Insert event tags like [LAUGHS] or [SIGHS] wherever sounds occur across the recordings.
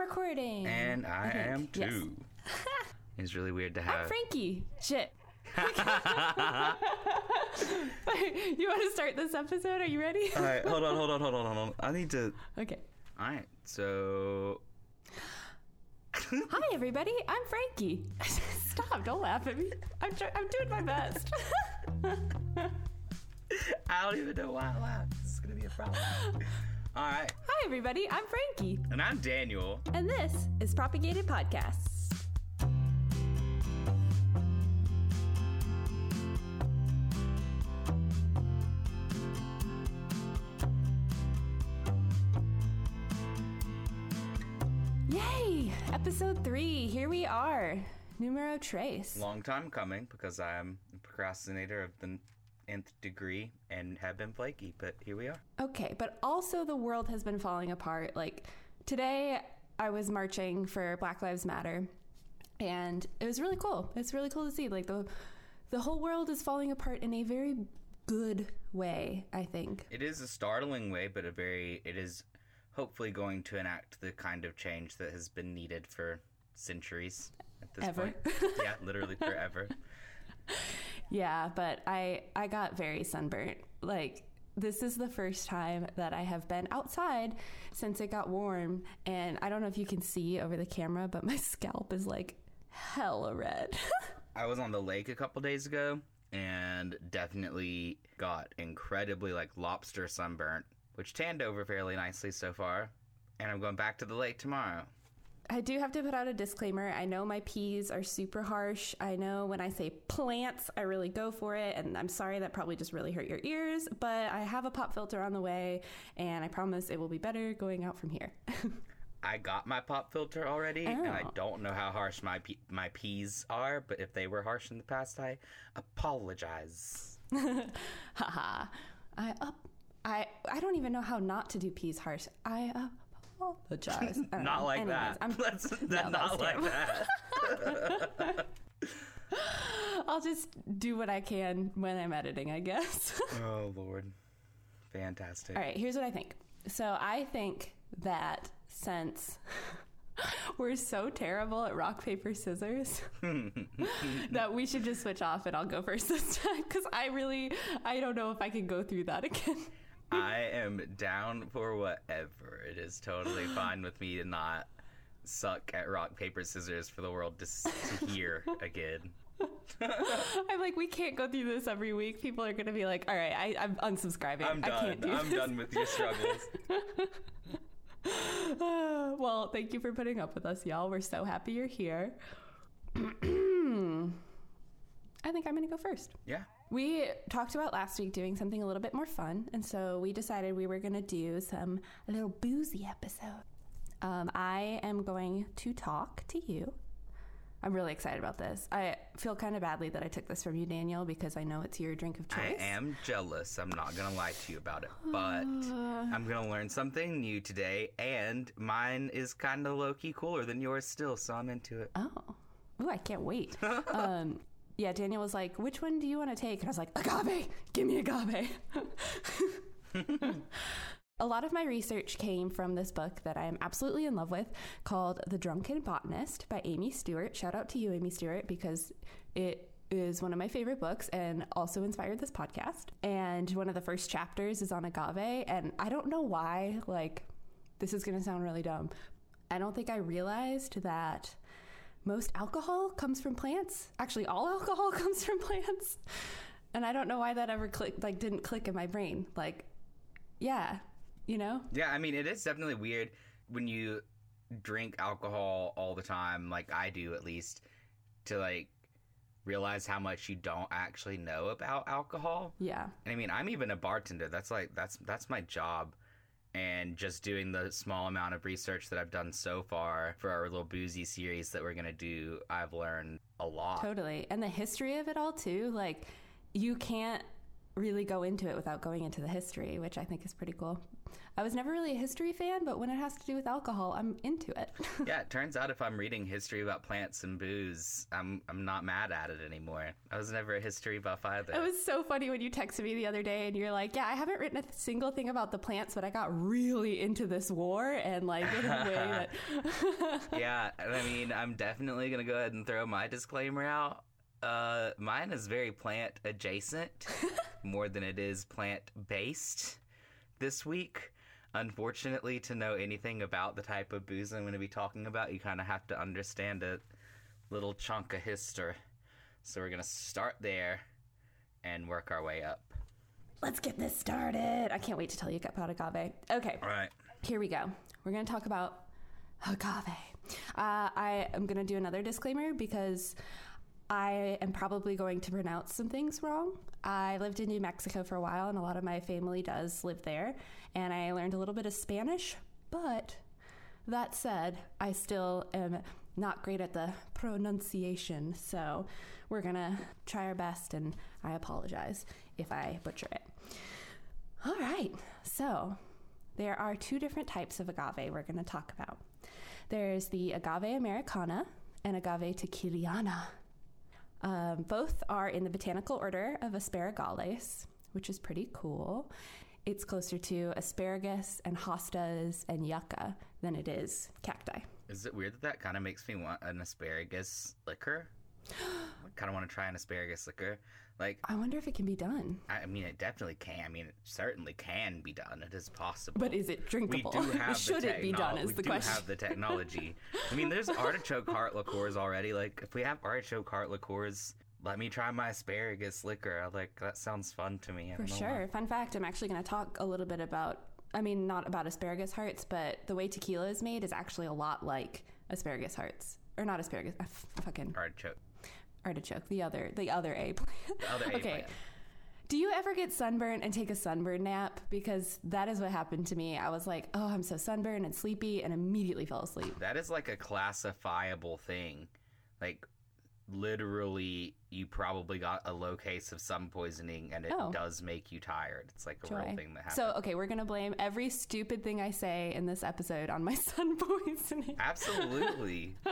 I'm recording. And I think. am Yes. too. [LAUGHS] it's really weird to I'm have. Frankie. Shit. [LAUGHS] [LAUGHS] you want to start this episode? Are you ready? All right, hold on, hold on, hold on, hold on. I need to. Okay. All right, so Hi, everybody. I'm Frankie. Stop. Don't laugh at me. I'm, try- I'm doing my best. I don't even know why I laughed. This is gonna be a problem. All right, Hi, everybody. I'm Frankie. and I'm Daniel. And this is Propagated Podcasts. Yay! Episode three. Here we are. Numero trace. Long time coming because I'm a procrastinator of the nth degree and have been flaky, but here we are. Okay, but also the world has been falling apart. Like today, I was marching for Black Lives Matter, and it was really cool. It's really cool to see. Like the the whole world is falling apart in a very good way. I think. It is a startling way, but a very it is hopefully going to enact the kind of change that has been needed for centuries at this Ever. point. [LAUGHS] yeah, literally forever. Yeah, but I I got very sunburnt. Like this is the first time that I have been outside since it got warm, and I don't know if you can see over the camera, but my [LAUGHS] scalp is like hella red. [LAUGHS] I was on the lake a couple days ago and definitely got incredibly like lobster sunburnt, which tanned over fairly nicely so far. And I'm going back to the lake tomorrow. I do have to put out a disclaimer. I know my P's are super harsh. I know when I say plants, I really go for it. And I'm sorry that probably just really hurt your ears, but I have a pop filter on the way, and I promise it will be better going out from here. [LAUGHS] I got my pop filter already, and I Oh. don't know how harsh my P- my P's are, but if they were harsh in the past, I apologize. [LAUGHS] Haha. I up. I I don't even know how not to do P's harsh. I uh, apologize. I don't [LAUGHS] know. like Anyways, that. I'm, [LAUGHS] That's [LAUGHS] that, that not was like that. I'll just do what I can when I'm editing, I guess. oh lord, fantastic. All right, here's what I think. So I think that since we're so terrible at rock, paper, scissors, that we should just switch off and I'll go first this time because I really, I don't know if I can go through that again. I am down for whatever. It is totally [GASPS] fine with me to not suck at rock paper scissors for the world to, to [LAUGHS] hear again. [LAUGHS] I'm like, we can't go through this every week. People are going to be like, all right, I, I'm unsubscribing. I'm I can't done. do I'm this. done with your struggles. [LAUGHS] well, thank you for putting up with us, y'all. We're so happy you're here. [CLEARS THROAT] I think I'm going to go first. Yeah. We talked about last week doing something a little bit more fun, and so we decided we were going to do some a little boozy episode. Um, I am going to talk to you. I'm really excited about this. I feel kind of badly that I took this from you, Daniel, because I know it's your drink of choice. I am jealous. I'm not going to lie to you about it, but [SIGHS] I'm going to learn something new today, and mine is kind of low key cooler than yours still, so I'm into it. Oh, ooh, I can't wait. [LAUGHS] um, yeah, Daniel was like, "Which one do you want to take?" And I was like, "Agave, give me agave." [LAUGHS] A lot of my research came from this book that I am absolutely in love with called The Drunken Botanist by Amy Stewart. Shout out to you, Amy Stewart, because it is one of my favorite books and also inspired this podcast. And one of the first chapters is on agave. And I don't know why, like, this is going to sound really dumb. I don't think I realized that most alcohol comes from plants. Actually, all [LAUGHS] alcohol comes from plants. And I don't know why that ever clicked, like, didn't click in my brain. Like, yeah, you know? Yeah, I mean, it is definitely weird when you drink alcohol all the time, like I do at least, to like realize how much you don't actually know about alcohol. Yeah. And I mean, I'm even a bartender. That's like that's that's my job. And just doing the small amount of research that I've done so far for our little boozy series that we're gonna do, I've learned a lot. Totally. And the history of it all, too. Like, you can't really go into it without going into the history, which I think is pretty cool. I was never really a history fan, but when it has to do with alcohol, I'm into it. [LAUGHS] yeah, it turns out if I'm reading history about plants and booze, I'm I'm not mad at it anymore. I was never a history buff either. It was so funny when you texted me the other day and you're like, "Yeah, I haven't written a single thing about the plants, but I got really into this war and like in a way that [LAUGHS] Yeah, I mean, I'm definitely going to go ahead and throw my disclaimer out. Uh, mine is very plant adjacent [LAUGHS] more than it is plant based this week. Unfortunately, to know anything about the type of booze I'm going to be talking about, you kind of have to understand a little chunk of history. So we're going to start there and work our way up. Let's get this started. I can't wait to tell you about agave. Okay, All right. here we go. We're going to talk about agave. Uh, I am going to do another disclaimer because I am probably going to pronounce some things wrong. I lived in New Mexico for a while, and a lot of my family does live there, and I learned a little bit of Spanish, but that said, I still am not great at the pronunciation, so we're gonna try our best, and I apologize if I butcher it. All right, so there are two different types of agave we're gonna talk about. There's the agave americana and agave tequiliana. Um, both are in the botanical order of Asparagales, which is pretty cool. It's closer to asparagus and hostas and yucca than it is cacti. Is it weird that that kind of makes me want an asparagus liquor? [GASPS] I kind of want to try an asparagus liquor. Like, I wonder if it can be done. I mean, it definitely can. I mean, it certainly can be done. It is possible. But is it we drinkable? do [LAUGHS] have Should it be done? Is we the do question. have the technology. I mean, there's [LAUGHS] artichoke heart liqueurs already. Like, if we have artichoke heart liqueurs, let me try my asparagus liquor. Like, that sounds fun to me. I For why. sure. Fun fact I'm actually going to talk a little bit about, I mean, not about asparagus hearts, but the way tequila is made is actually a lot like asparagus hearts. Or not asparagus, uh, fucking Artichoke. Artichoke, the other, the other A plant. The other A okay. Oh, plant. Do you ever get sunburned and take a sunburn nap? Because that is what happened to me. I was like, oh, I'm so sunburned and sleepy, and immediately fell asleep. That is like a classifiable thing. Like, literally, you probably got a low case of sun poisoning, and it Oh. does make you tired. It's like a real thing that happens. So, okay, we're going to blame every stupid thing I say in this episode on my [LAUGHS] sun poisoning. Absolutely. [LAUGHS]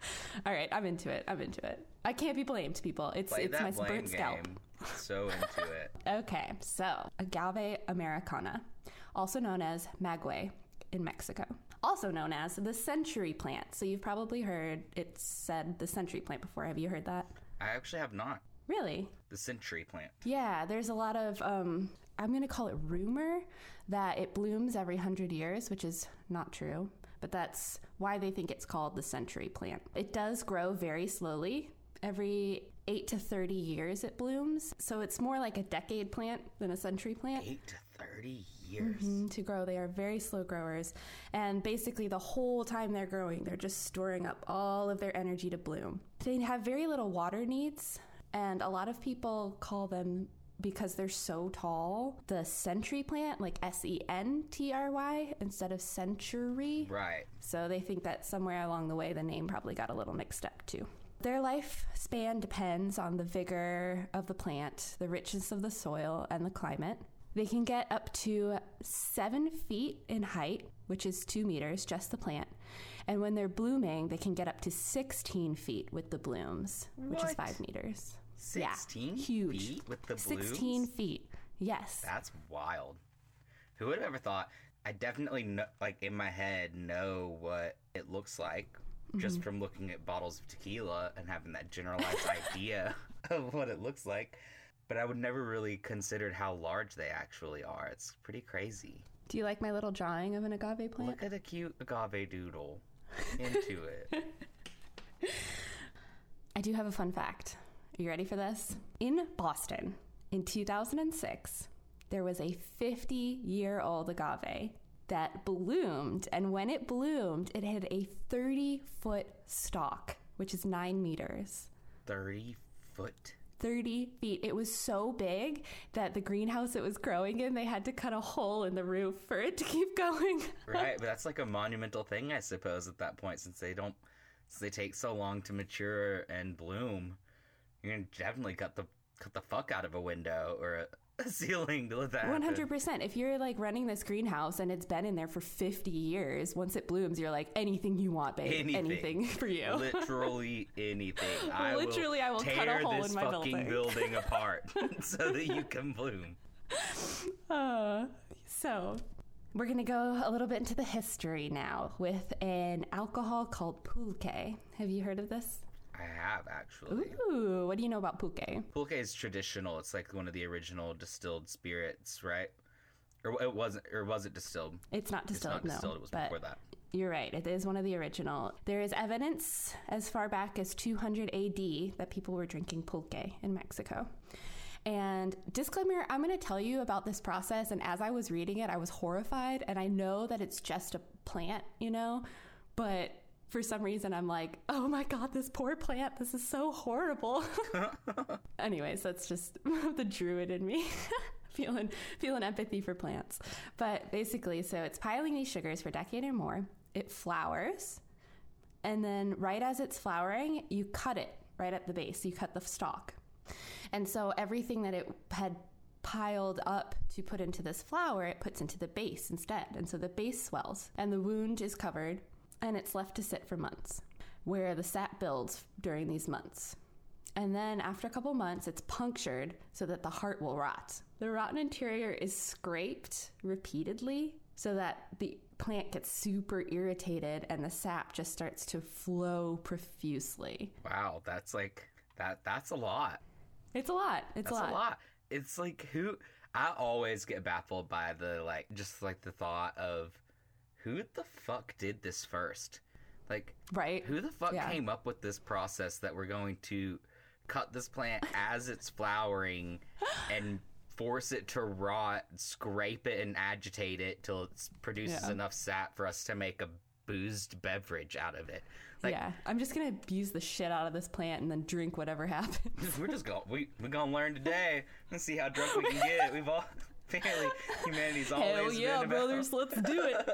[LAUGHS] All right, I'm into it. I'm into it. I can't be blamed, people. It's Play it's my burnt scalp. game. So into it. [LAUGHS] Okay, so agave americana, also known as maguey in Mexico, also known as the century plant. So you've probably heard it said the century plant before. Have you heard that? I actually have not. Really? The century plant. Yeah, there's a lot of, um, I'm going to call it rumor that it blooms every hundred years, which is not true, but that's why they think it's called the century plant. It does grow very slowly. Every 8 to 30 years it blooms. So it's more like a decade plant than a century plant. Eight to 30 years. Mm, to grow. They are very slow growers. And basically, the whole time they're growing, they're just storing up all of their energy to bloom. They have very little water needs, and a lot of people call them. Because they're so tall, the century plant, like S E N T R Y, instead of century. Right. So they think that somewhere along the way, the name probably got a little mixed up too. Their lifespan depends on the vigor of the plant, the richness of the soil, and the climate. They can get up to seven feet in height, which is two meters, just the plant. And when they're blooming, they can get up to 16 feet with the blooms, which is five meters. Yeah, 16 huge. feet with the blooms? 16 feet. Yes. That's wild. Who would have ever thought? I definitely know, like in my head, know what it looks like Mm-hmm. just from looking at bottles of tequila and having that generalized [LAUGHS] idea of what it looks like. But I would never really considered how large they actually are. It's pretty crazy. Do you like my little drawing of an agave plant? Look at the cute agave doodle. [LAUGHS] Into it. [LAUGHS] I do have a fun fact. Are you ready for this? In Boston, in 2006, there was a 50 year old agave that bloomed. And when it bloomed, it had a 30 foot stalk, which is nine meters. 30 foot. 30 feet. It was so big that the greenhouse it was growing in, they had to cut a hole in the roof for it to keep going. [LAUGHS] Right, but that's like a monumental thing, I suppose, at that point, since they don't, since they take so long to mature and bloom. You're gonna definitely cut the cut the fuck out of a window or a, a [LAUGHS] ceiling to let that hundred percent. If you're like running this greenhouse and it's been in there for fifty years, once it blooms, you're like anything you want, babe. Anything. [LAUGHS] for you. Literally anything. [LAUGHS] I Literally, I will tear cut a hole this in my fucking building. building apart so that you can bloom. Uh, so, we're going to go a little bit into the history now with an alcohol called pulque. Have you heard of this? I have actually. Ooh, what do you know about pulque? Pulque is traditional. It's like one of the original distilled spirits, right? Or it wasn't, or was it distilled? It's not It's distilled, not distilled. no. it was before that. You're right. It is one of the original. There is evidence as far back as 200 AD that people were drinking pulque in Mexico. And disclaimer, I'm going to tell you about this process. And as I was reading it, I was horrified. And I know that it's just a plant, you know, but for some reason, I'm like, oh my God, this poor plant. This is so horrible. [LAUGHS] Anyways, that's just [LAUGHS] the druid in me. [LAUGHS] feeling feeling empathy for plants. But basically, so it's piling these sugars for a decade or more. It flowers, and then right as it's flowering, you cut it right at the base. You cut the stalk, and so everything that it had piled up to put into this flower, it puts into the base instead, and so the base swells, and the wound is covered, and it's left to sit for months, where the sap builds during these months. And then after a couple months, it's punctured so that the heart will rot. The rotten interior is scraped repeatedly so that the plant gets super irritated and the sap just starts to flow profusely. Wow, that's like that. That's a lot. It's a lot. It's That's a lot. a lot. It's like who I always get baffled by the like just like the thought of who the fuck did this first? Like Right? who the fuck Yeah. came up with this process that we're going to cut this plant as it's flowering [GASPS] and force it to rot, scrape it and agitate it till it produces Yeah. enough sap for us to make a boozed beverage out of it. Like yeah. I'm just to abuse the shit out of this plant and then drink whatever [LAUGHS] happens. we're just going we we're gonna learn today and see how drunk we can get. We've all apparently humanity's always Hell yeah, been about- brothers, let's do it.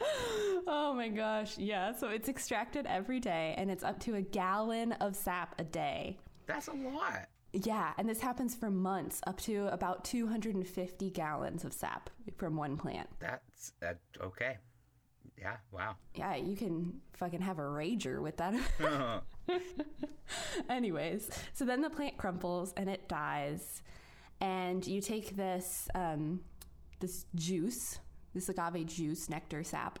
[LAUGHS] oh my gosh. Yeah, so it's extracted every day and it's up to a gallon of sap a day. That's a lot. Yeah, and this happens for months, up to about 250 gallons of sap from one plant. That's that okay. Yeah, wow. Yeah, you can fucking have a rager with that. [LAUGHS] Anyways, so then the plant crumples and it dies, and you take this um, this juice, this agave juice, nectar sap,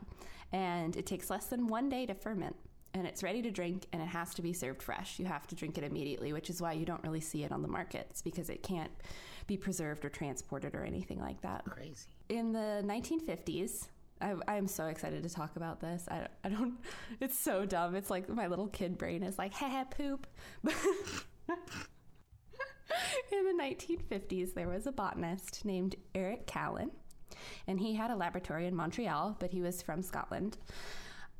and it takes less than one day to ferment. And it's ready to drink, and it has to be served fresh. You have to drink it immediately, which is why you don't really see it on the markets because it can't be preserved or transported or anything like that Crazy. in the 1950s I, I'm so excited to talk about this. I, I don't. It's so dumb. It's like my little kid brain is like, ha ha, poop. [LAUGHS] in the 1950s, there was a botanist named Eric Callen, and he had a laboratory in Montreal, but he was from Scotland.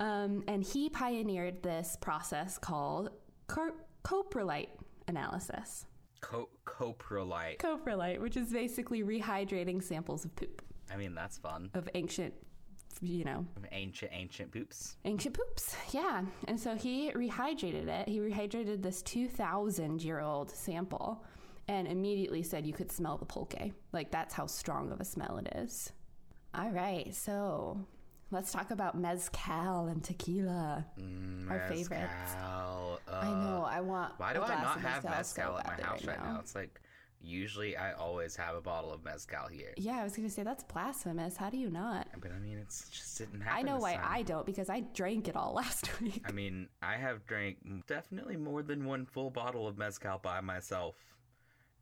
Um, and he pioneered this process called co- coprolite analysis. Co- coprolite. Coprolite, which is basically rehydrating samples of poop I mean, that's fun. of ancient, you know, Ancient, ancient poops. ancient poops. Yeah. And so he rehydrated it. He rehydrated this 2,000 year old sample and immediately said you could smell the pulque. Like, that's how strong of a smell it is. All right. So let's talk about mezcal and tequila. Mm, our favorites. Mezcal. I know. I want. Why do I not have so mezcal at my house right now? It's like usually I always have a bottle of mezcal here. Yeah, I was going to say that's blasphemous. How do you not? But I mean, it's just didn't happen. I know why time. I don't because I drank it all [LAUGHS] last week. I mean, I have drank definitely more than one full bottle of mezcal by myself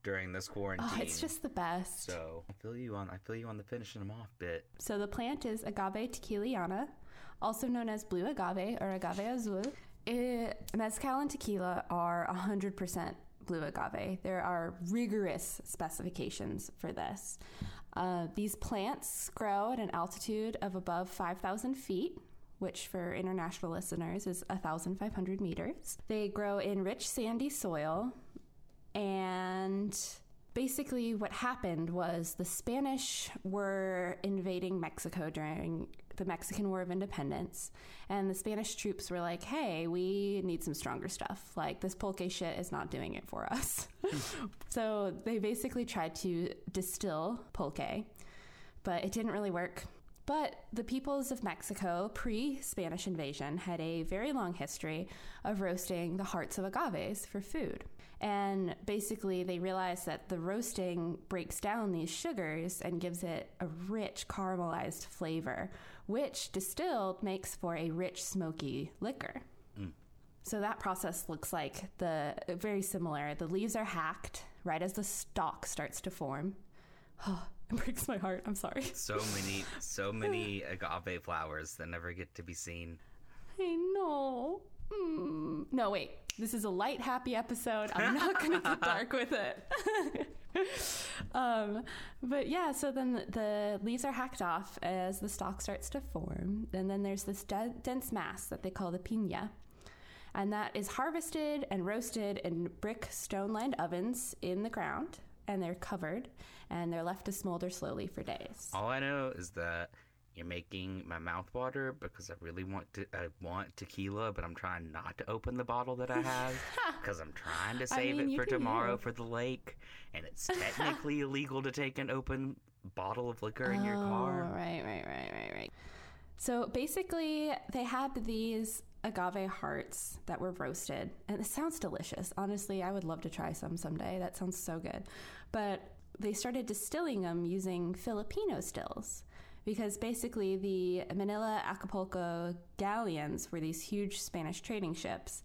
during this quarantine. Oh, it's just the best. so I feel you on. I feel you on the finishing them off bit. So the plant is Agave tequiliana, also known as blue agave or agave azul. It, mezcal and tequila are 100% blue agave. There are rigorous specifications for this. Uh, these plants grow at an altitude of above 5,000 feet. Which for international listeners is 1,500 meters. They grow in rich sandy soil and basically, what happened was the Spanish were invading Mexico during the Mexican War of Independence. And the Spanish troops were like, hey, we need some stronger stuff. Like, this pulque shit is not doing it for us. [LAUGHS] so they basically tried to distill pulque, but it didn't really work. But the peoples of Mexico, pre Spanish invasion, had a very long history of roasting the hearts of agaves for food. And basically, they realized that the roasting breaks down these sugars and gives it a rich caramelized flavor, which distilled makes for a rich, smoky liquor. Hmm. So that process looks like the very similar. The leaves are hacked right as the stalk starts to form. [SIGHS] Oh, It breaks my heart. I'm sorry. So many, so [LAUGHS] many agave flowers that never get to be seen. I know. Mm. No, wait. This is a light, happy episode. I'm not [LAUGHS] going to get dark with it. [LAUGHS] um, but yeah, so then the, the leaves are hacked off as the stalk starts to form. And then there's this de- dense mass that they call the pina. And that is harvested and roasted in brick stone lined ovens in the ground. And they're covered and they're left to smolder slowly for days. All I know is that you're making my mouth water because I really want to. I want tequila, but I'm trying not to open the bottle that I [LAUGHS] have because I'm trying to save mean, it for tomorrow for the lake, and it's [LAUGHS] technically illegal to take an open bottle of liquor in your Oh, car. Right, right, right, right, right. So basically, they had these agave hearts that were roasted, and it sounds delicious. Honestly, I would love to try some someday. That sounds so good. But they started distilling them using Filipino stills. Because basically, the Manila Acapulco galleons were these huge Spanish trading ships.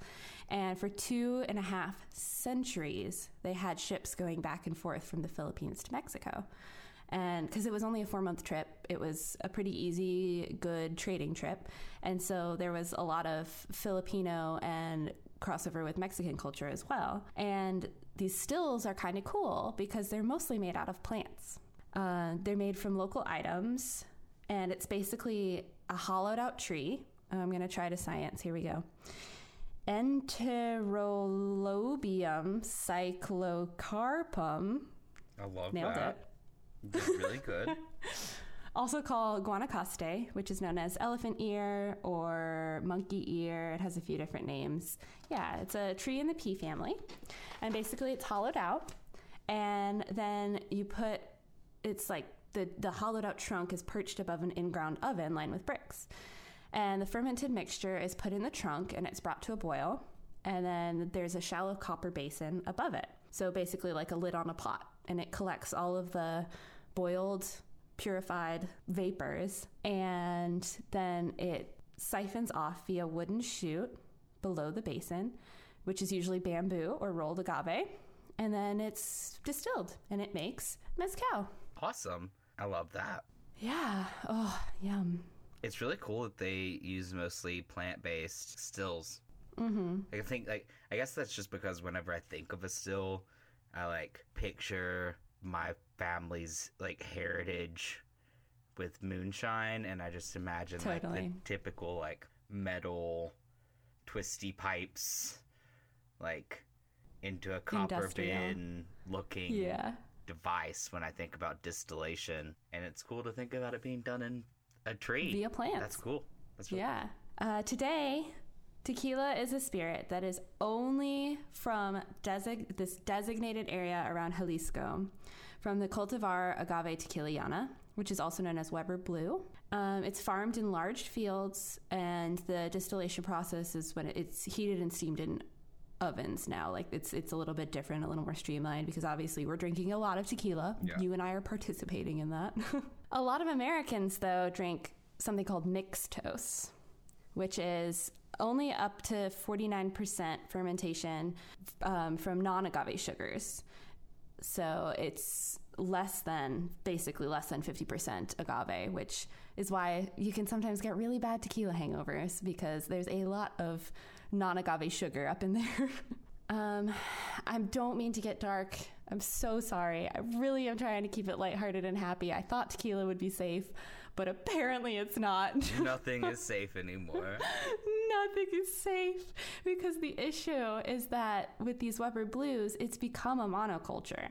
And for two and a half centuries, they had ships going back and forth from the Philippines to Mexico and because it was only a four month trip it was a pretty easy good trading trip and so there was a lot of filipino and crossover with mexican culture as well and these stills are kind of cool because they're mostly made out of plants. Uh, they're made from local items and it's basically a hollowed out tree. I'm going to try to science here we go. Enterolobium cyclocarpum. I love nailed that. it. Did really good. [LAUGHS] also called guanacaste, which is known as elephant ear or monkey ear. It has a few different names. Yeah, it's a tree in the pea family. And basically, it's hollowed out. And then you put, it's like the, the hollowed out trunk is perched above an in ground oven lined with bricks. And the fermented mixture is put in the trunk and it's brought to a boil. And then there's a shallow copper basin above it. So basically, like a lid on a pot. And it collects all of the boiled, purified vapors. And then it siphons off via wooden chute below the basin, which is usually bamboo or rolled agave. And then it's distilled and it makes mezcal. awesome. I love that. Yeah. Oh, yum. It's really cool that they use mostly plant-based stills. Mm-hmm. I think like I guess that's just because whenever I think of a still, I like picture my family's like heritage with moonshine, and I just imagine like the typical like metal twisty pipes, like into a copper Industrial. bin looking Yeah. device when I think about distillation, and it's cool to think about it being done in a tree. Via plants. That's cool. That's really Yeah. Uh, today, tequila is a spirit that is only from desig- this designated area around Jalisco, from the cultivar Agave Tequiliana, which is also known as Weber Blue. Um, it's farmed in large fields, and the distillation process is when it's heated and steamed in ovens now. Like it's it's a little bit different, a little more streamlined because obviously we're drinking a lot of tequila. Yeah. You and I are participating in that. [LAUGHS] a lot of Americans though drink something called mixtos, which is only up to 49% fermentation um, from non-agave sugars. So it's less than basically less than 50% agave, which is why you can sometimes get really bad tequila hangovers because there's a lot of non agave sugar up in there. [LAUGHS] um, I don't mean to get dark. I'm so sorry. I really am trying to keep it lighthearted and happy. I thought tequila would be safe, but apparently it's not. [LAUGHS] Nothing is safe anymore. Nothing is safe because the issue is that with these Weber blues, it's become a monoculture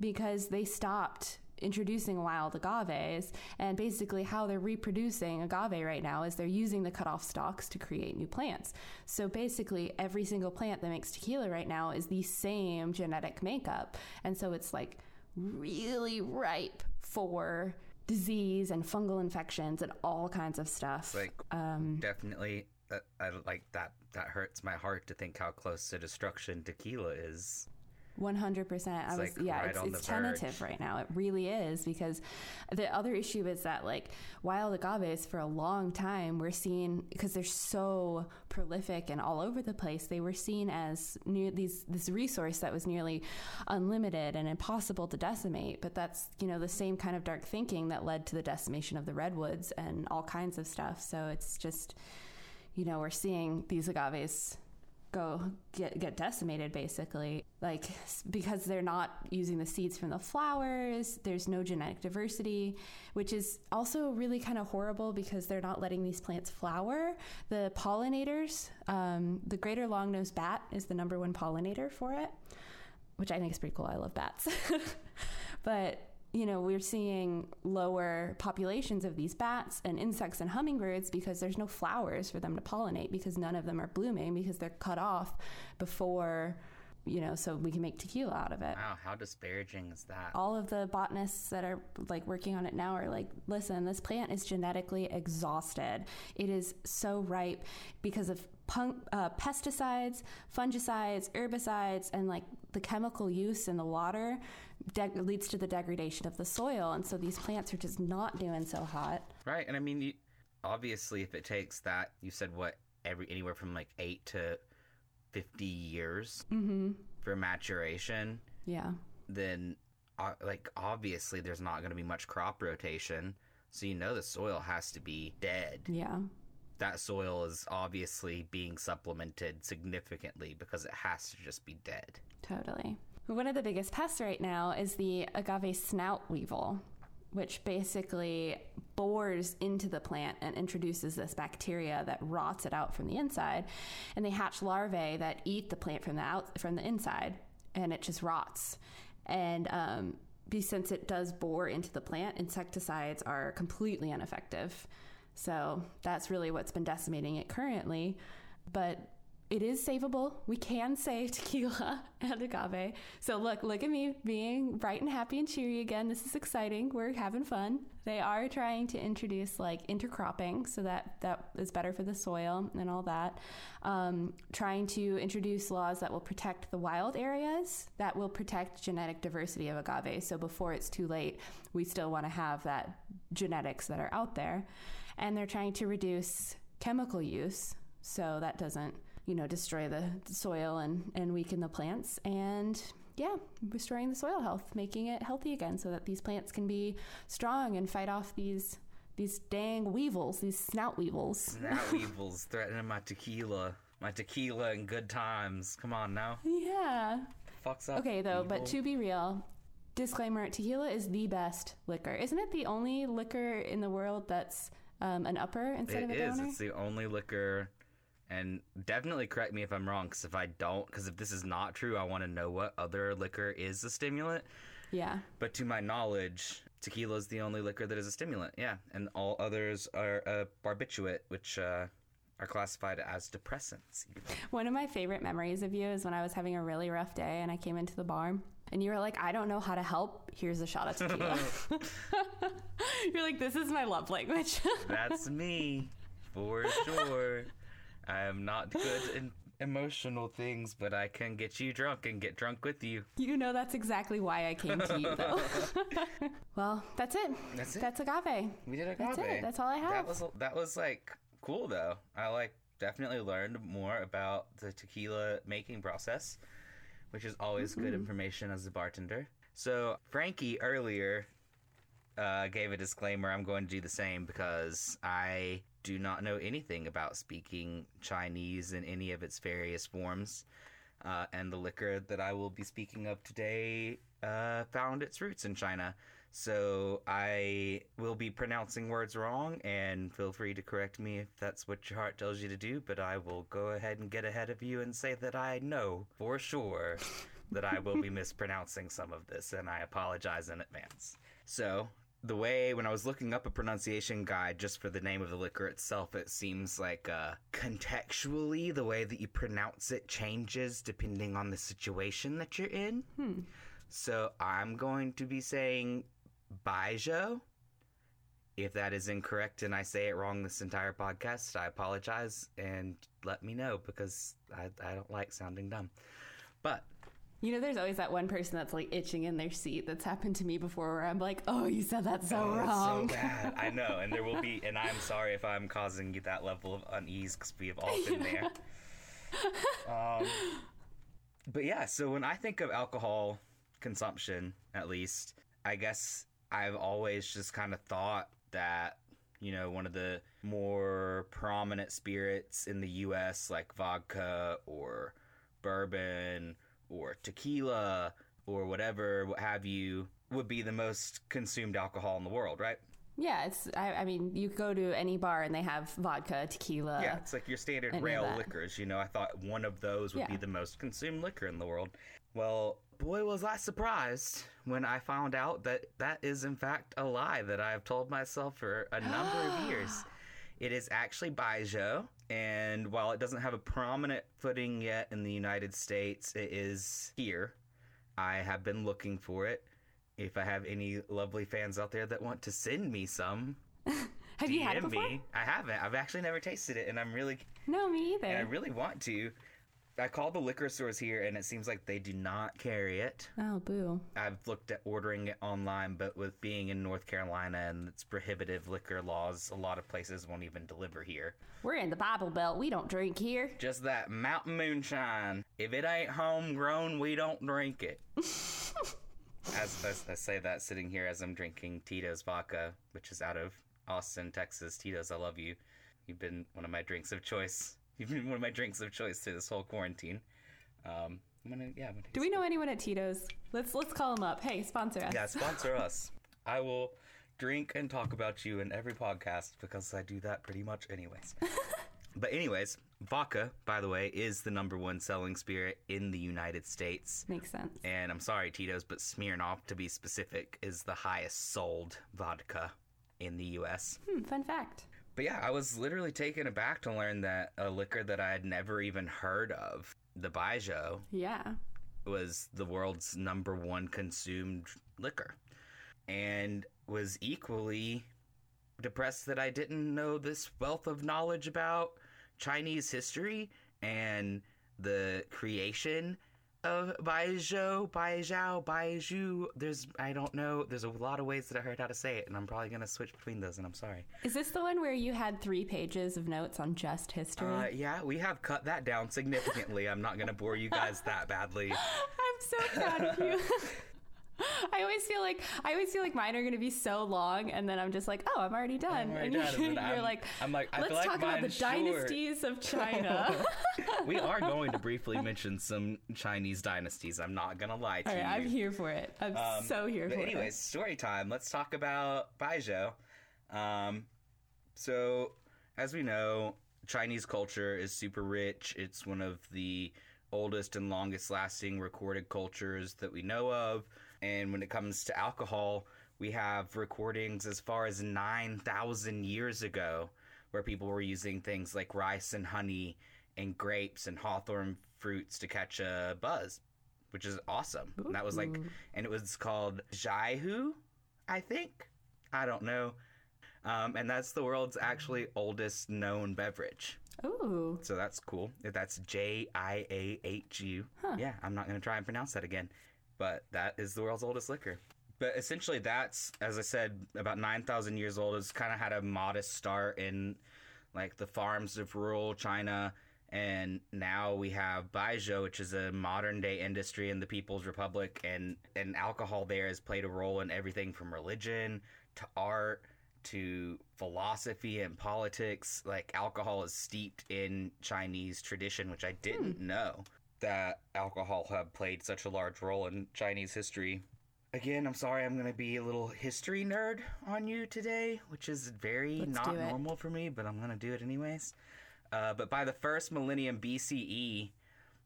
because they stopped introducing wild agaves. And basically, how they're reproducing agave right now is they're using the cut off stalks to create new plants. So basically, every single plant that makes tequila right now is the same genetic makeup. And so it's like really ripe for disease and fungal infections and all kinds of stuff. Like um, definitely, that I like that. That hurts my heart to think how close to destruction tequila is. One hundred percent. I was like yeah. Right it's, it's tentative right now. It really is because the other issue is that like wild agaves for a long time we're seen because they're so prolific and all over the place. They were seen as these this resource that was nearly unlimited and impossible to decimate. But that's you know the same kind of dark thinking that led to the decimation of the redwoods and all kinds of stuff. So it's just you know we're seeing these agaves go get get decimated basically. Like because they're not using the seeds from the flowers there's no genetic diversity which is also really kind of horrible because they're not letting these plants flower. The pollinators um, the greater long-nosed bat is the number one pollinator for it which i think is pretty cool. I love bats. [LAUGHS] But you know, we're seeing lower populations of these bats and insects and hummingbirds because there's no flowers for them to pollinate because none of them are blooming because they're cut off before you know, so we can make tequila out of it. Wow, how disparaging is that? All of the botanists that are like working on it now are like, listen, this plant is genetically exhausted. It is so ripe because of punk, uh, pesticides, fungicides, herbicides, and like the chemical use in the water leads to the degradation of the soil, and so these plants are just not doing so hot. Right, and I mean, you, obviously, if it takes that, you said what every anywhere from like eight to fifty years mm-hmm. for maturation. Yeah. Then, uh, like, obviously, there's not going to be much crop rotation, so you know the soil has to be dead. Yeah. That soil is obviously being supplemented significantly because it has to just be dead. Totally. One of the biggest pests right now is the agave snout weevil, which basically bores into the plant and introduces this bacteria that rots it out from the inside. And they hatch larvae that eat the plant from the out from the inside, and it just rots. And um, since it does bore into the plant, insecticides are completely ineffective. So that's really what's been decimating it currently. But it is savable. We can save [LAUGHS] tequila and agave. So look, look at me being bright and happy and cheery again. This is exciting. We're having fun. They are trying to introduce like intercropping, so that that is better for the soil and all that. Um, trying to introduce laws that will protect the wild areas, that will protect genetic diversity of agave. So before it's too late, we still want to have that genetics that are out there. And they're trying to reduce chemical use, so that doesn't you know, destroy the soil and, and weaken the plants. And yeah, restoring the soil health, making it healthy again so that these plants can be strong and fight off these these dang weevils, these snout weevils. [LAUGHS] Snout weevils threatening my tequila. My tequila and good times. Come on now. Yeah. Fucks up. Okay, though, but to be real, disclaimer tequila is the best liquor. Isn't it the only liquor in the world that's um, an upper instead it of a is. downer? It's the only liquor and definitely correct me if I'm wrong, because if I don't, because if this is not true, I want to know what other liquor is a stimulant. Yeah. But to my knowledge, tequila is the only liquor that is a stimulant. Yeah, and all others are a barbiturate, which uh, are classified as depressants. One of my favorite memories of you is when I was having a really rough day and I came into the bar. And you were like, I don't know how to help. Here's a shot of tequila. [LAUGHS] [LAUGHS] You're like, this is my love language. [LAUGHS] That's me, for sure. I am not good in emotional things, but I can get you drunk and get drunk with you. You know that's exactly why I came to you, though. [LAUGHS] well, that's it. That's it. That's agave. We did agave. That's it. That's all I have. That was that was like cool though. I like definitely learned more about the tequila making process, which is always mm-hmm. good information as a bartender. So Frankie earlier uh, gave a disclaimer. I'm going to do the same because I do not know anything about speaking Chinese in any of its various forms. Uh, and the liquor that I will be speaking of today uh, found its roots in China. So I will be pronouncing words wrong, and feel free to correct me if that's what your heart tells you to do. But I will go ahead and get ahead of you and say that I know for sure that I will be [LAUGHS] mispronouncing some of this, and I apologize in advance. So, the way when I was looking up a pronunciation guide just for the name of the liquor itself, it seems like uh, contextually the way that you pronounce it changes depending on the situation that you're in. Hmm. So I'm going to be saying Baijiu. If that is incorrect and I say it wrong this entire podcast, I apologize and let me know because I, I don't like sounding dumb. But You know, there's always that one person that's like itching in their seat. That's happened to me before, where I'm like, "Oh, you said that so Oh, wrong." so bad. I [LAUGHS] know, and there will be, and I'm sorry if I'm causing you that level of unease because we have all been [LAUGHS] there. um, but yeah, so when I think of alcohol consumption, at least, I guess I've always just kind of thought that you know one of the more prominent spirits in the U.S. like vodka or bourbon or tequila or whatever, what have you, would be the most consumed alcohol in the world, right? Yeah, it's. I, I mean, you go to any bar and they have vodka, tequila. Yeah, it's like your standard rail liquors. You know, I thought one of those would be the most consumed liquor in the world. Well, boy, was I surprised when I found out that that is, in fact, a lie that I have told myself for a number of [GASPS] years. It is actually Baijiu, and while it doesn't have a prominent footing yet in the United States, it is here. I have been looking for it. If I have any lovely fans out there that want to send me some, [LAUGHS] Have you had it before? me. I haven't. I've actually never tasted it, and I'm really No, me either. and I really want to. I called the liquor stores here, and it seems like they do not carry it. oh, boo. I've looked at ordering it online, but with being in North Carolina and its prohibitive liquor laws, a lot of places won't even deliver here. We're in the Bible Belt. We don't drink here. Just that mountain moonshine. If it ain't homegrown, we don't drink it. [LAUGHS] as, as I say that sitting here as I'm drinking Tito's vodka, which is out of Austin, Texas. Tito's, I love you. You've been one of my drinks of choice. You've been [LAUGHS] one of my drinks of choice through this whole quarantine. Um, I'm gonna, yeah, I'm gonna Do we know anyone at Tito's? Let's let's call them up. Hey, sponsor us. Yeah, sponsor [LAUGHS] us. I will drink and talk about you in every podcast because I do that pretty much anyways. [LAUGHS] but anyways, vodka, by the way, is the number one selling spirit in the United States. Makes sense. And I'm sorry, Tito's, but Smirnoff, to be specific, is the highest sold vodka in the U.S. Hmm, fun fact. But yeah, I was literally taken aback to learn that a liquor that I had never even heard of, the Baijiu, Yeah. was the world's number one consumed liquor and was equally depressed that I didn't know this wealth of knowledge about Chinese history and the creation of Baijiu, Baijiao, Baijiu. There's, I don't know, there's a lot of ways that I heard how to say it, and I'm probably going to switch between those, and I'm sorry. Is this the one where you had three pages of notes on just history? Uh, yeah, we have cut that down significantly. I'm not going to bore you guys that badly. [LAUGHS] I'm so proud of you. [LAUGHS] [LAUGHS] I always feel like I always feel like mine are going to be so long, and then I'm just like, oh, I'm already done. I'm already and done, and [LAUGHS] you're, I'm- like, I'm like, let's like talk about the short." dynasties of [LAUGHS] China. we are going to briefly mention some Chinese dynasties. I'm not gonna lie to All right, you. I'm here for it. I'm Um, so here but for anyways, story time. Let's talk about Baijiu. Um, so as we know, Chinese culture is super rich. It's one of the oldest and longest lasting recorded cultures that we know of. And when it comes to alcohol, we have recordings as far as 9,000 years ago where people were using things like rice and honey and grapes and hawthorn fruits to catch a buzz, which is awesome. And that was like, and it was called Jaihu, I think. I don't know. Um, and that's the world's actually oldest known beverage. Ooh, So that's cool. That's J I A H U. Huh. Yeah, I'm not going to try and pronounce that again. But that is the world's oldest liquor. But essentially, that's, as I said, about 9,000 years old. It's kind of had a modest start in like the farms of rural China. And now we have Baijiu, which is a modern day industry in the People's Republic. And, and alcohol there has played a role in everything from religion to art to philosophy and politics. Like alcohol is steeped in Chinese tradition, which I didn't hmm. know that alcohol had played such a large role in Chinese history. Again, I'm sorry, I'm going to be a little history nerd on you today, which is very Let's not normal for me, but I'm going to do it anyways. Uh, but by the first millennium BCE,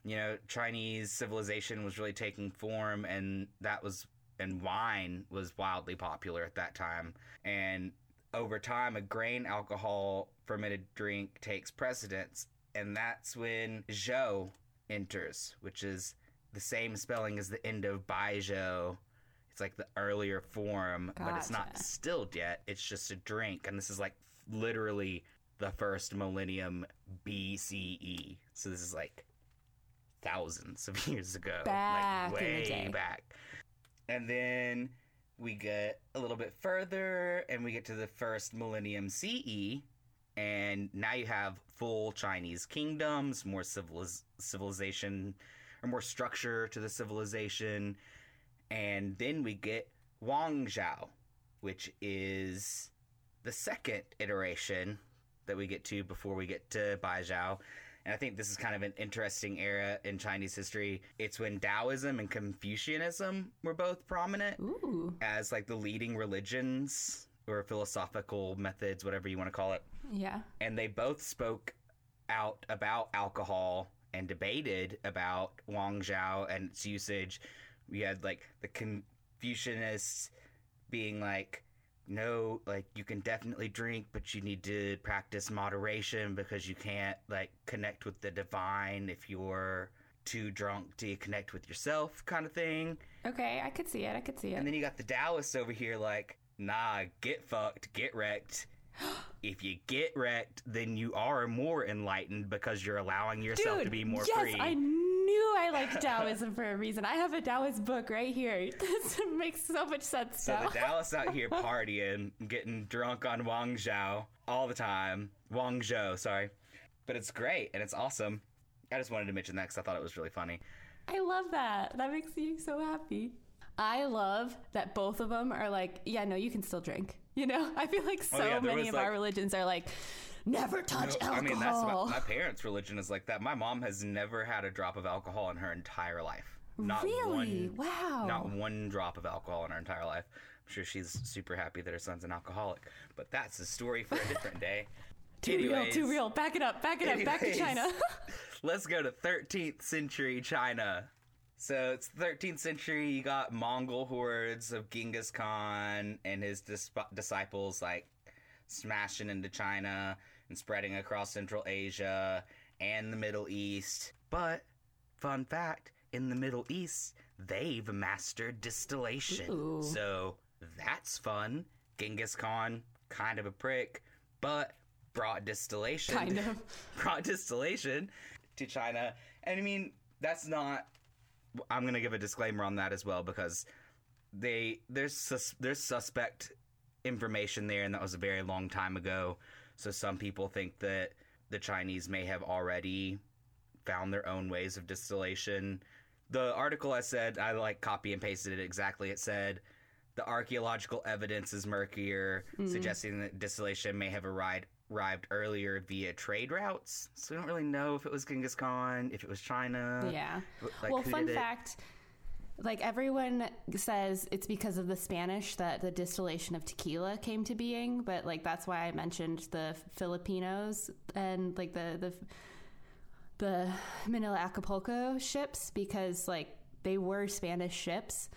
you know, Chinese civilization was really taking form, and that was and wine was wildly popular at that time. And over time, a grain alcohol fermented drink takes precedence, and that's when Zhou enters, which is the same spelling as the end of Baijiu. It's like the earlier form, but it's not Gotcha. distilled yet. It's just a drink, and this is like literally the first millennium BCE. So this is like thousands of [LAUGHS] years ago, Back like way back. And then we get a little bit further, and we get to the first millennium CE, and now you have full Chinese kingdoms, more civiliz- civilization, or more structure to the civilization, and then we get Wangzhou, which is the second iteration that we get to before we get to Baijiao. And I think this is kind of an interesting era in Chinese history. It's when Taoism and Confucianism were both prominent Ooh. as like the leading religions or philosophical methods, whatever you want to call it. Yeah. And they both spoke out about alcohol and debated about Wang Zhao and its usage. We had like the Confucianists being like, no, like you can definitely drink, but you need to practice moderation because you can't like connect with the divine if you're too drunk to connect with yourself, kind of thing. Okay, I could see it. I could see it. And then you got the Taoists over here, like, nah, get fucked, get wrecked. If you get wrecked, then you are more enlightened because you're allowing yourself Dude, to be more yes, free. I knew I liked Taoism for a reason. I have a Taoist book right here. [LAUGHS] This makes so much sense So now. the Taoists out here [LAUGHS] partying, getting drunk on Wang Zhao all the time. Wang Zhou, sorry. But it's great and it's awesome. I just wanted to mention that because I thought it was really funny. I love that. That makes me so happy. I love that both of them are like, yeah, no, you can still drink. You know, I feel like oh, so Oh, yeah, many of like- our religions are like, never touch No, alcohol. I mean, that's my, my parents' religion is like that. My mom has never had a drop of alcohol in her entire life. Not really? one wow. not one drop of alcohol in her entire life. I'm sure she's super happy that her son's an alcoholic, but that's a story for a different day. [LAUGHS] too real, too real. Back it up, back it up, back to China. [LAUGHS] let's go to 13th century China. So it's 13th century. You got Mongol hordes of Genghis Khan and his dis- disciples like smashing into China and spreading across Central Asia and the Middle East. But fun fact, in the Middle East, they've mastered distillation. Ooh. So that's fun. Genghis Khan, kind of a prick, but brought distillation kind of. [LAUGHS] brought distillation to China. And I mean, that's not. I'm going to give a disclaimer on that as well because they there's sus, there's suspect information there, and that was a very long time ago. So some people think that the Chinese may have already found their own ways of distillation. The article I said I like copy and pasted it exactly. It said the archaeological evidence is murkier, hmm. suggesting that distillation may have arrived arrived earlier via trade routes. So we don't really know if it was Genghis Khan, if it was China. Yeah. like, well, fun fact like everyone says it's because of the Spanish that the distillation of tequila came to being, but like that's why I mentioned the Filipinos and like the the the Manila Acapulco ships because like they were Spanish ships,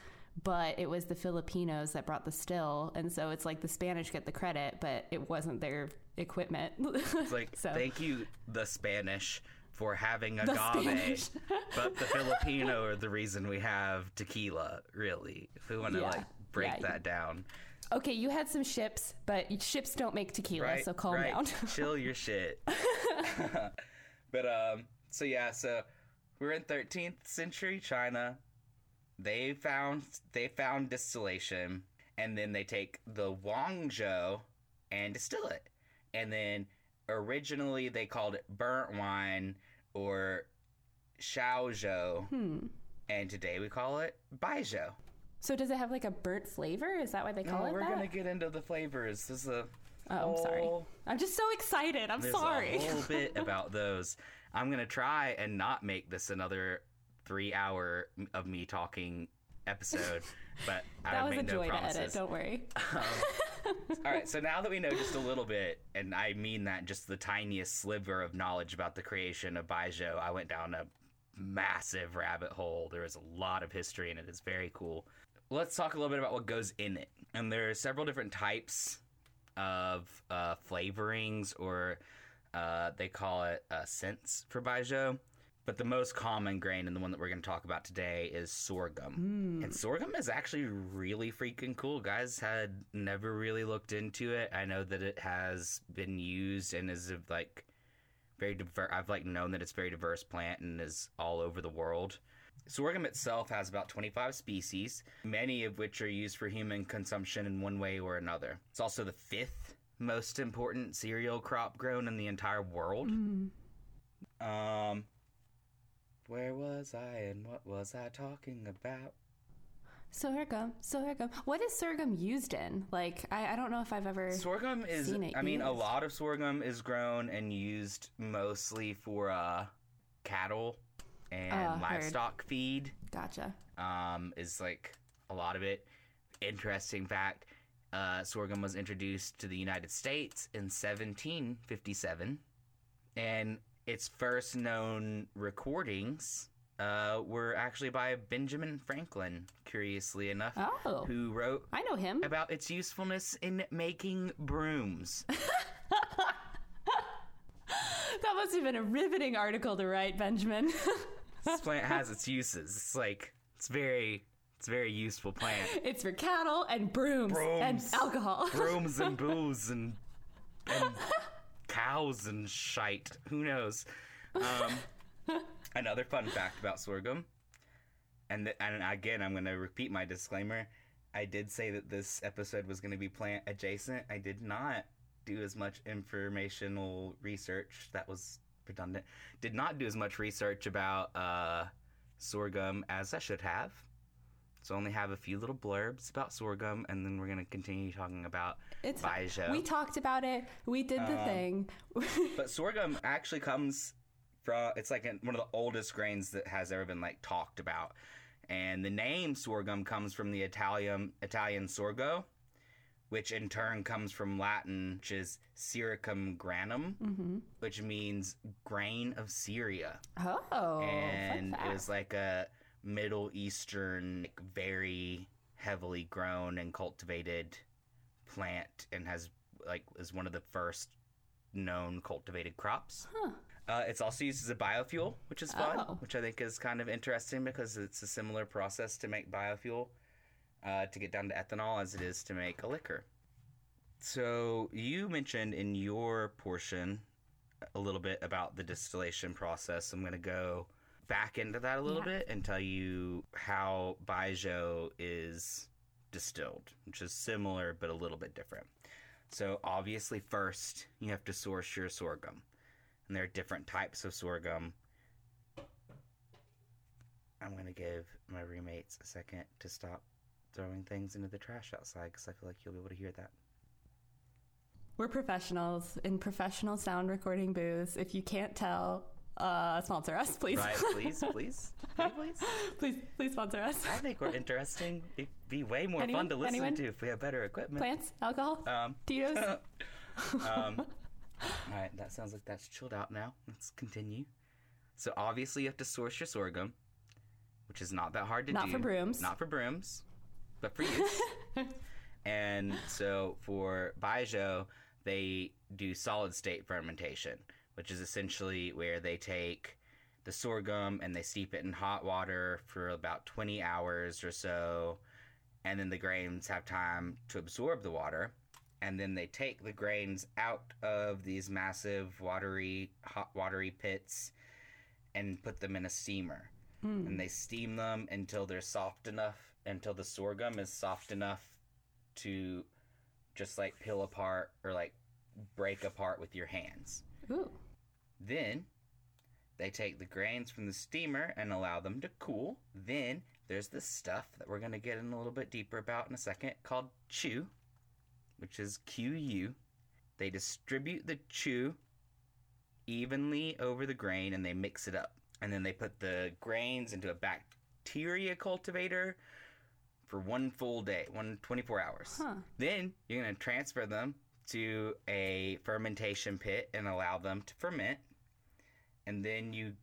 but it was the Filipinos that brought the still, and so it's like the Spanish get the credit, but it wasn't their equipment. It's like, [LAUGHS] so thank you, the Spanish, for having agave. [LAUGHS] But the Filipino are the reason we have tequila, really. If we want to Yeah. like break Yeah. that down. okay, you had some ships, but ships don't make tequila, Right? so calm right. down. [LAUGHS] Chill your shit. but um so yeah, so we're in 13th century China. They found they found distillation and then they take the Wangzhou and distill it. And then originally they called it burnt wine or Shaozhou hmm. and today we call it Baijiu. So does it have like a burnt flavor? Is that why they call No, it we're that? gonna get into the flavors. This is a Oh, I'm sorry. I'm just so excited. I'm There's sorry. a whole bit [LAUGHS] about those. I'm gonna try and not make this another three hour of me talking episode, [LAUGHS] but I that was a make no joy to edit. Don't worry. [LAUGHS] Um, all right, so now that we know just a little bit, and I mean that just the tiniest sliver of knowledge about the creation of Baijiu, I went down a massive rabbit hole. There is a lot of history, and it is very cool. let's talk a little bit about what goes in it. And there are several different types of uh, flavorings, or uh, they call it uh, scents for baijiu. But the most common grain and the one that we're going to talk about today is sorghum. And sorghum is actually really freaking cool. Guys had never really looked into it. I know that it has been used and is of, like very diverse. I've like known that it's a very diverse plant and is all over the world. Sorghum itself has about 25 species, many of which are used for human consumption in one way or another. It's also the fifth most important cereal crop grown in the entire world. Um, where was I and what was I talking about? Sorghum, sorghum. What is sorghum used in? Like, I, I don't know if I've ever. Sorghum is, seen it I mean, a lot of sorghum is grown and used mostly for uh, cattle and Uh, heard. livestock feed. Gotcha. um, is like a lot of it. Interesting fact uh, sorghum was introduced to the United States in 1757, and its first known recordings uh, were actually by Benjamin Franklin, curiously enough, Oh, who wrote I know him. about its usefulness in making brooms. [LAUGHS] That must have been a riveting article to write, Benjamin. [LAUGHS] this plant has its uses. It's like, it's very. It's a very useful plant. it's for cattle and brooms, and alcohol. brooms and [LAUGHS] booze and and cows and shite. Who knows? Um, [LAUGHS] another fun fact about sorghum, and th- and again, I'm going to repeat my disclaimer. I did say that this episode was going to be plant adjacent. I did not do as much informational research. That was redundant. Did not do as much research about uh, sorghum as I should have. So only have a few little blurbs about sorghum, and then we're gonna continue talking about It's we talked about it. We did the Um, thing. [LAUGHS] But sorghum actually comes from it's like an- one of the oldest grains that has ever been like talked about. And the name sorghum comes from the Italian Italian sorgo, which in turn comes from Latin, which is Syricum granum, hmm which means grain of Syria. Oh, and it was like a Middle Eastern, like, very heavily grown and cultivated plant, and has like is one of the first known cultivated crops. Huh. Uh, it's also used as a biofuel, which is fun, Oh. which I think is kind of interesting because it's a similar process to make biofuel uh, to get down to ethanol as it is to make a liquor. So you mentioned in your portion a little bit about the distillation process. I'm going to go back into that a little Yeah. bit and tell you how baijiu is distilled, which is similar but a little bit different. So obviously, first you have to source your sorghum, and there are different types of sorghum. I'm gonna give my roommates a second to stop throwing things into the trash outside because I feel like you'll be able to hear that. We're professionals in professional sound recording booths. If you can't tell, uh, sponsor us, please. Right? [LAUGHS] Please, please, Pretty please. [LAUGHS] please, please sponsor us. I think we're interesting. It'd be way more Anyone? fun to listen Anyone? to if we have better equipment. Plants, alcohol, Um, Tito's. [LAUGHS] um, all right, that sounds like that's chilled out now. Let's continue. So obviously you have to source your sorghum, which is not that hard to Not do. Not for brooms. Not for brooms, but for use. and so for baijiu, they do solid state fermentation, which is essentially where they take the sorghum and they steep it in hot water for about 20 hours or so, and then the grains have time to absorb the water and then they take the grains out of these massive watery hot watery pits and put them in a steamer Hmm. and they steam them until they're soft enough until the sorghum is soft enough to just like peel apart or like break apart with your hands Ooh. then they take the grains from the steamer and allow them to cool. Then there's the stuff that we're going to get in a little bit deeper about in a second called chew, which is QU. They distribute the chew evenly over the grain and they mix it up. And then they put the grains into a bacteria cultivator for one full day, one 24 hours. Huh. Then you're going to transfer them to a fermentation pit and allow them to ferment. And then you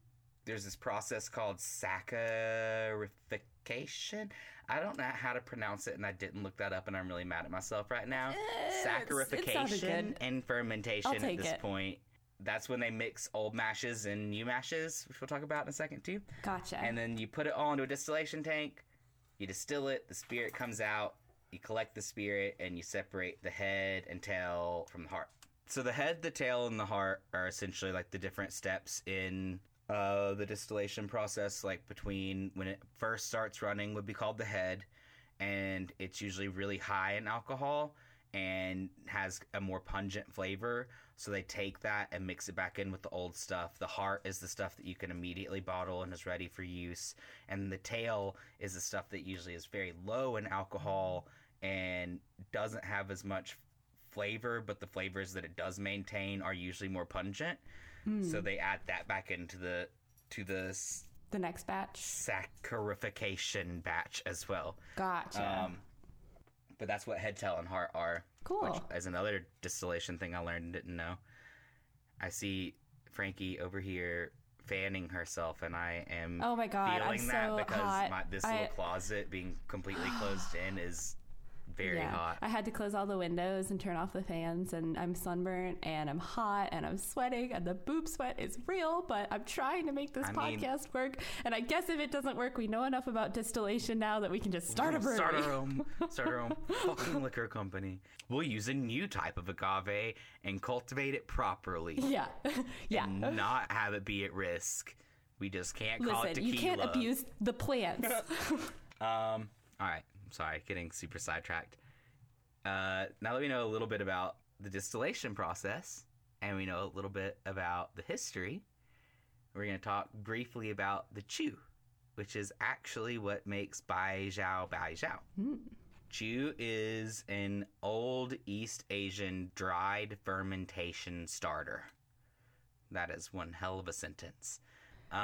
there's this process called saccharification. I don't know how to pronounce it, and I didn't look that up, and I'm really mad at myself right now. It sounded Saccharification good. and fermentation at this it. point. That's when they mix old mashes and new mashes, which we'll talk about in a second too. Gotcha. And then you put it all into a distillation tank. You distill it. The spirit comes out. You collect the spirit and you separate the head and tail from the heart. So the head, the tail, and the heart are essentially like the different steps in uh, the distillation process. Like between when it first starts running, would be called the head, and it's usually really high in alcohol and has a more pungent flavor. So they take that and mix it back in with the old stuff. The heart is the stuff that you can immediately bottle and is ready for use. And the tail is the stuff that usually is very low in alcohol and doesn't have as much flavor, but the flavors that it does maintain are usually more pungent. So they add that back into the to the the next batch. saccharification batch as well. Gotcha. Um, but that's what head, tail, and heart are. Cool. Which is another distillation thing I learned and didn't know. I see Frankie over here fanning herself, and I am Oh my God, I'm feeling that so because. My, this I- little closet being completely closed [SIGHS] in is very yeah. hot. I had to close all the windows and turn off the fans, and I'm sunburnt and I'm hot and I'm sweating, and the boob sweat is real. But I'm trying to make this I mean- podcast work. And I guess if it doesn't work, we know enough about distillation now that we can just start a brewery. Start our own, start our own [LAUGHS] fucking liquor company. We'll use a new type of agave and cultivate it properly, yeah, [LAUGHS] yeah. and not have it be at risk. We just can't call it Listen, tequila. you can't abuse the plants. [LAUGHS] Um. All right. Sorry, getting super sidetracked. Uh, now that we know a little bit about the distillation process and we know a little bit about the history, we're going to talk briefly about the chu, which is actually what makes bai jiao bai jiao. Chu is an old East Asian dried fermentation starter. That is one hell of a sentence.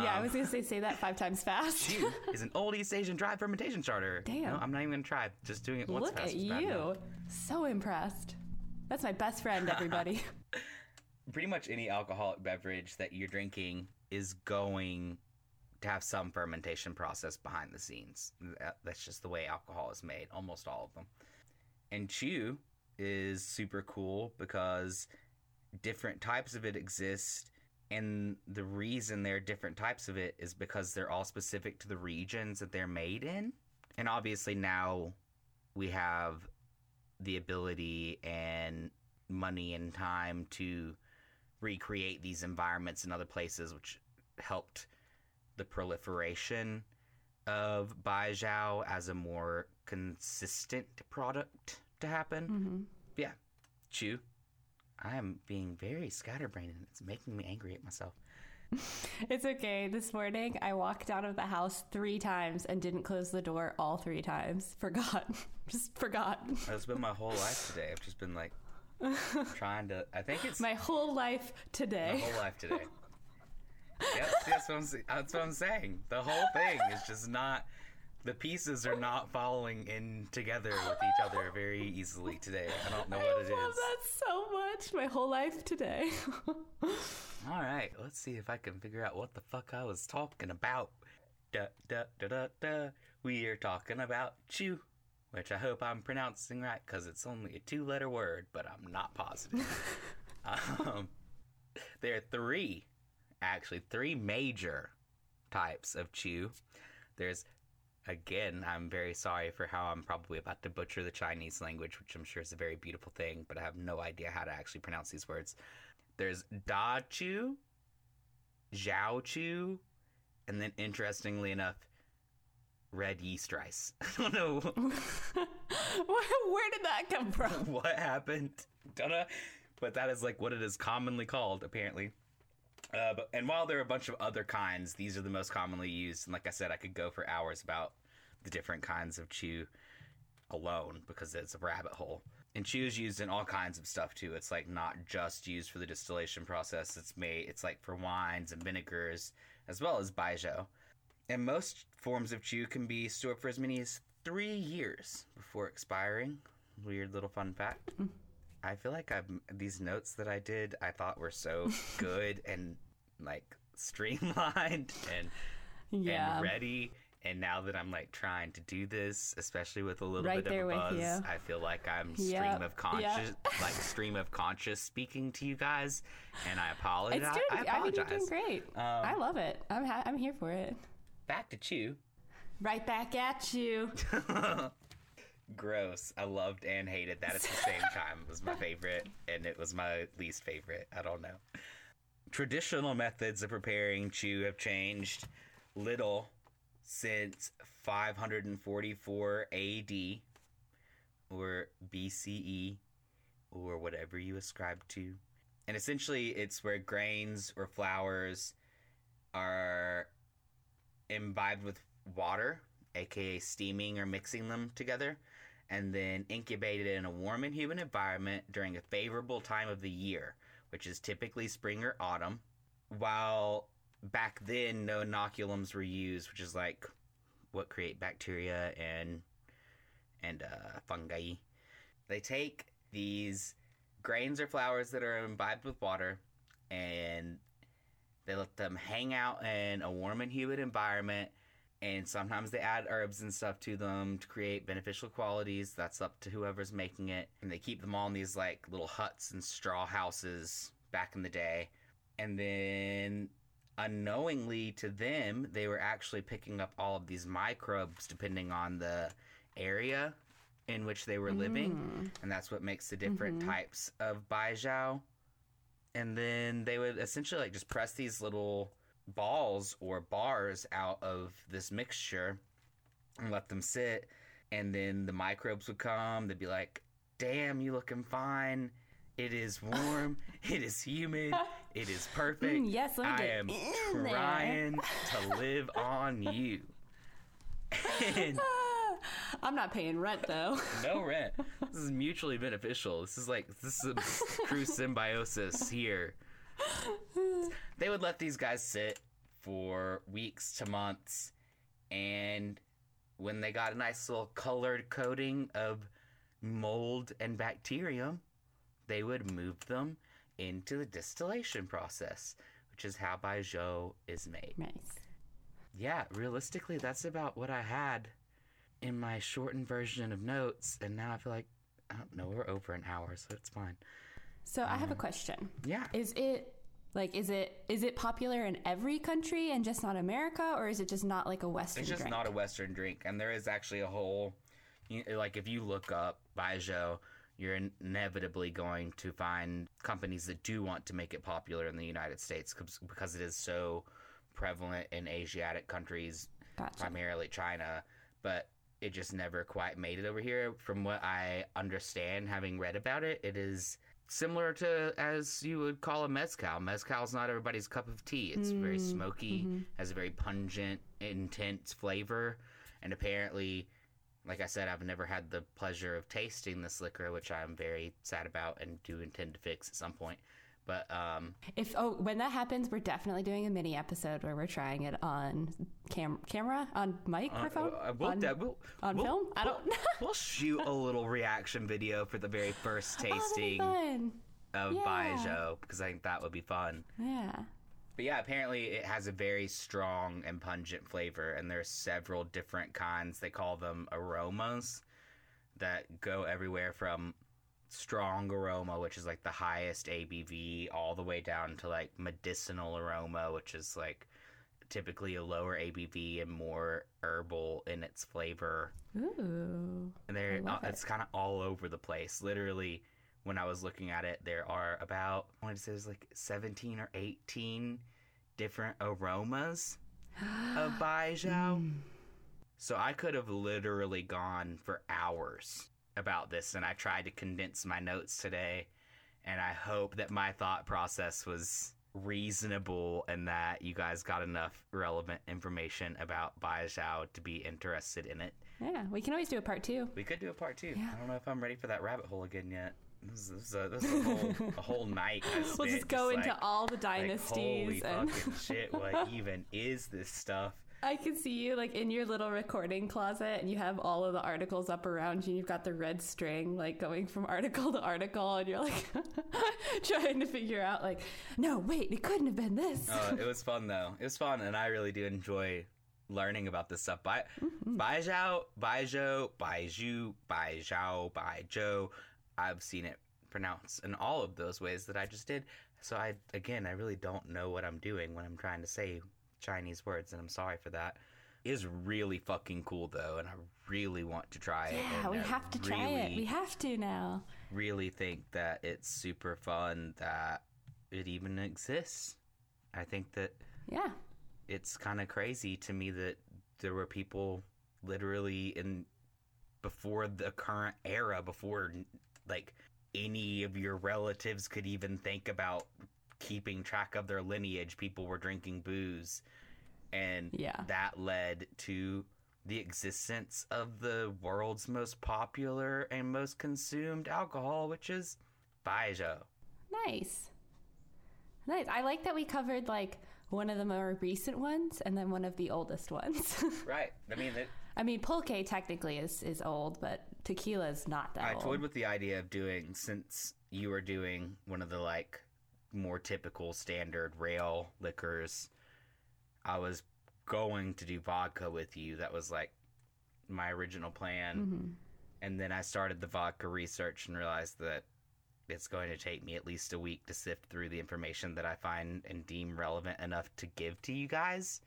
Yeah, I Um, was gonna say say that five times fast. Chu [LAUGHS] is an old East Asian dry fermentation starter. Damn. No, I'm not even gonna try. Just doing it once Look fast at is bad enough. you, so impressed. That's my best friend, everybody. [LAUGHS] [LAUGHS] Pretty much any alcoholic beverage that you're drinking is going to have some fermentation process behind the scenes. That's just the way alcohol is made. Almost all of them. And Chew is super cool because different types of it exist. And the reason there are different types of it is because they're all specific to the regions that they're made in. And obviously now we have the ability and money and time to recreate these environments in other places, which helped the proliferation of Baijiao as a more consistent product to happen. hmm Yeah, Chew. I am being very scatterbrained and it's making me angry at myself. [LAUGHS] It's okay. This morning, I walked out of the house three times and didn't close the door all three times. [LAUGHS] Forgot. Just forgot. Oh, that's been my whole life today. I've just been like [LAUGHS] trying to. I think it's My whole life today. my whole life today. yep, that's what I'm. That's what I'm saying. The whole thing is just not. The pieces are not falling in together with each other very easily today. I don't know I what it love that so much. My whole life today. [LAUGHS] All right, let's see if I can figure out what the fuck I was talking about. Da da da da da. We are talking about chew, which I hope I'm pronouncing right because it's only a two-letter word, but I'm not positive. [LAUGHS] um, there are three, actually three major types of chew. There's again, I'm very sorry for how I'm probably about to butcher the Chinese language, which I'm sure is a very beautiful thing, but I have no idea how to actually pronounce these words. There's Da Chu, Zhao Chu, and then interestingly enough, red yeast rice. [LAUGHS] I don't know [LAUGHS] Where where did that come from? [LAUGHS] what happened. Don't know. But that is like what it is commonly called, apparently. Uh, but and while there are a bunch of other kinds, these are the most commonly used. And like I said, I could go for hours about the different kinds of chew alone because it's a rabbit hole. And chew is used in all kinds of stuff too. It's like not just used for the distillation process. It's made. It's like for wines and vinegars as well as baijiu. And most forms of chew can be stored for as many as three years before expiring. Weird little fun fact. I feel like I'm, these notes that I did, I thought were so good [LAUGHS] and like streamlined and Yeah. and ready. And now that I'm like trying to do this, especially with a little Right bit of a buzz. I feel like I'm Yep, stream of conscious, yep. like stream of conscious speaking to you guys, and I apologize. It's doing. I, I, I mean, you're apologize. doing great. Um, I love it. I'm ha- I'm here for it. Back to Chew. Right back at you. [LAUGHS] Gross. I loved and hated that at the same [LAUGHS] time. It was my favorite, and it was my least favorite. I don't know. Traditional methods of preparing chew have changed little since 544 AD or BCE or whatever you ascribe to. And essentially, it's where grains or flours are imbibed with water, aka steaming or mixing them together, and then incubated in a warm and humid environment during a favorable time of the year, which is typically spring or autumn. While back then no inoculums were used, which is like what create bacteria and and uh, fungi. They take these grains or flowers that are imbibed with water and they let them hang out in a warm and humid environment and sometimes they add herbs and stuff to them to create beneficial qualities. That's up to whoever's making it. And they keep them all in these like little huts and straw houses back in the day. And then unknowingly to them they were actually picking up all of these microbes depending on the area in which they were living. Mm. and that's what makes the different Mhm. types of baijiao and then they would essentially like just press these little balls or bars out of this mixture and let them sit and then the microbes would come they'd be like damn you looking fine it is warm [LAUGHS] it is humid it is perfect Mm, yes, I am in there." trying [LAUGHS] to live on you and [LAUGHS] I'm not paying rent though. no rent. This is mutually beneficial. This is like this is a true symbiosis here. They would let these guys sit for weeks to months, and when they got a nice little colored coating of mold and bacterium, they would move them into the distillation process, which is how Baijiu is made. nice. Yeah, realistically, that's about what I had in my shortened version of notes, and now I feel like I don't know we're over an hour, so it's fine. So I have a um, question. Yeah, Is it like is it is it popular in every country and just not America, or is it just not like a Western drink? it's just drink? not a Western drink, and there is actually a whole, you like if you look up Baijiu, you're inevitably going to find companies that do want to make it popular in the United States 'cause- because it is so prevalent in Asiatic countries Gotcha. primarily China, but it just never quite made it over here. From what I understand, having read about it, it is similar to as you would call a mezcal. Mezcal is not everybody's cup of tea. It's very Mm, smoky, mhm. has a very pungent, intense flavor, and apparently. Like I said, I've never had the pleasure of tasting this liquor, which I'm very sad about and do intend to fix at some point. But um, If oh, when that happens, we're definitely doing a mini episode where we're trying it on cam- camera, on microphone, uh, we'll, on, de- we'll, on we'll- film. I don't. know. [LAUGHS] we'll shoot a little reaction video for the very first Oh, tasting fun. of Yeah. Baijiu because I think that would be fun. Yeah. But yeah, apparently it has a very strong and pungent flavor, and there's several different kinds. They call them aromas that go everywhere from strong aroma, which is like the highest ABV, all the way down to like medicinal aroma, which is like typically a lower ABV and more herbal in its flavor. Ooh. And they're I uh, it's kind of all over the place. Literally, when I was looking at it, there are about I want to say there's like 17 or 18 different aromas of [GASPS] Baijiu. So I could have literally gone for hours about this, and I tried to condense my notes today, and I hope that my thought process was reasonable and that you guys got enough relevant information about Baijiu to be interested in it. Yeah, we can always do a part two. We could do a part two. Yeah. I don't know if I'm ready for that rabbit hole again yet. This is, a, this is a, whole, [LAUGHS] a whole night. I We'll just go into like, all the like, dynasties, holy and fucking shit! What [LAUGHS] even is this stuff? I can see you like in your little recording closet, and you have all of the articles up around you. and You've got the red string like going from article to article, and you're like [LAUGHS] trying to figure out like, no, wait, it couldn't have been this. Uh, it was fun though. It was fun, and I really do enjoy learning about this stuff. Bai Baijiao, Baijiu, Baiju, Baijiao, Baijiu. I've seen it pronounced in all of those ways that I just did. So I again, I really don't know what I'm doing when I'm trying to say Chinese words, and I'm sorry for that. It is really fucking cool though, and I really want to try it. Yeah, we I have to try it. We have to now. really think that it's super fun that it even exists. I think that Yeah. it's kind of crazy to me that there were people literally in before the current era, before like any of your relatives could even think about keeping track of their lineage, people were drinking booze. And Yeah. that led to the existence of the world's most popular and most consumed alcohol, which is Baijiu. Nice. Nice. I like that we covered like one of the more recent ones and then one of the oldest ones. [LAUGHS] Right. I mean, it, I mean, pulque technically is, is old, but tequila is not that I old. toyed with the idea of doing since you were doing one of the like more typical standard rail liquors. I was going to do vodka with you. That was like my original plan. Mhm. And then I started the vodka research and realized that it's going to take me at least a week to sift through the information that I find and deem relevant enough to give to you guys.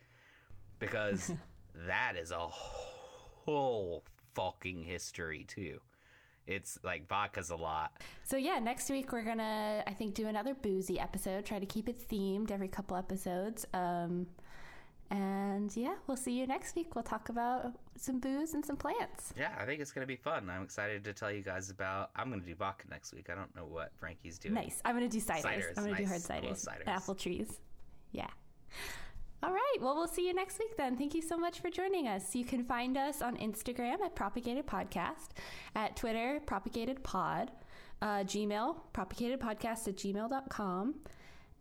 Because [LAUGHS] that is a whole fucking history, too. It's like vodka's a lot. So yeah, next week we're gonna I think do another boozy episode. Try to keep it themed every couple episodes. Um, and yeah, we'll see you next week. We'll talk about some booze and some plants. Yeah, I think it's going to be fun. I'm excited to tell you guys about. I'm going to do vodka next week. I don't know what Frankie's doing. Nice. I'm gonna do ciders. Ciders, I'm gonna do hard nice. Ciders. ciders. Apple trees. Yeah. All right. Well, we'll see you next week then. Thank you so much for joining us. You can find us on Instagram at Propagated Podcast, at Twitter, Propagated Pod, uh, Gmail, propagatedpodcast at gmail.com.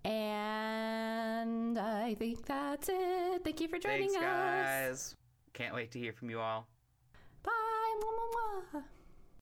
And I think that's it. Thank you for joining Thanks, us. guys. Can't wait to hear from you all. Bye. Mwah, mwah, mwah.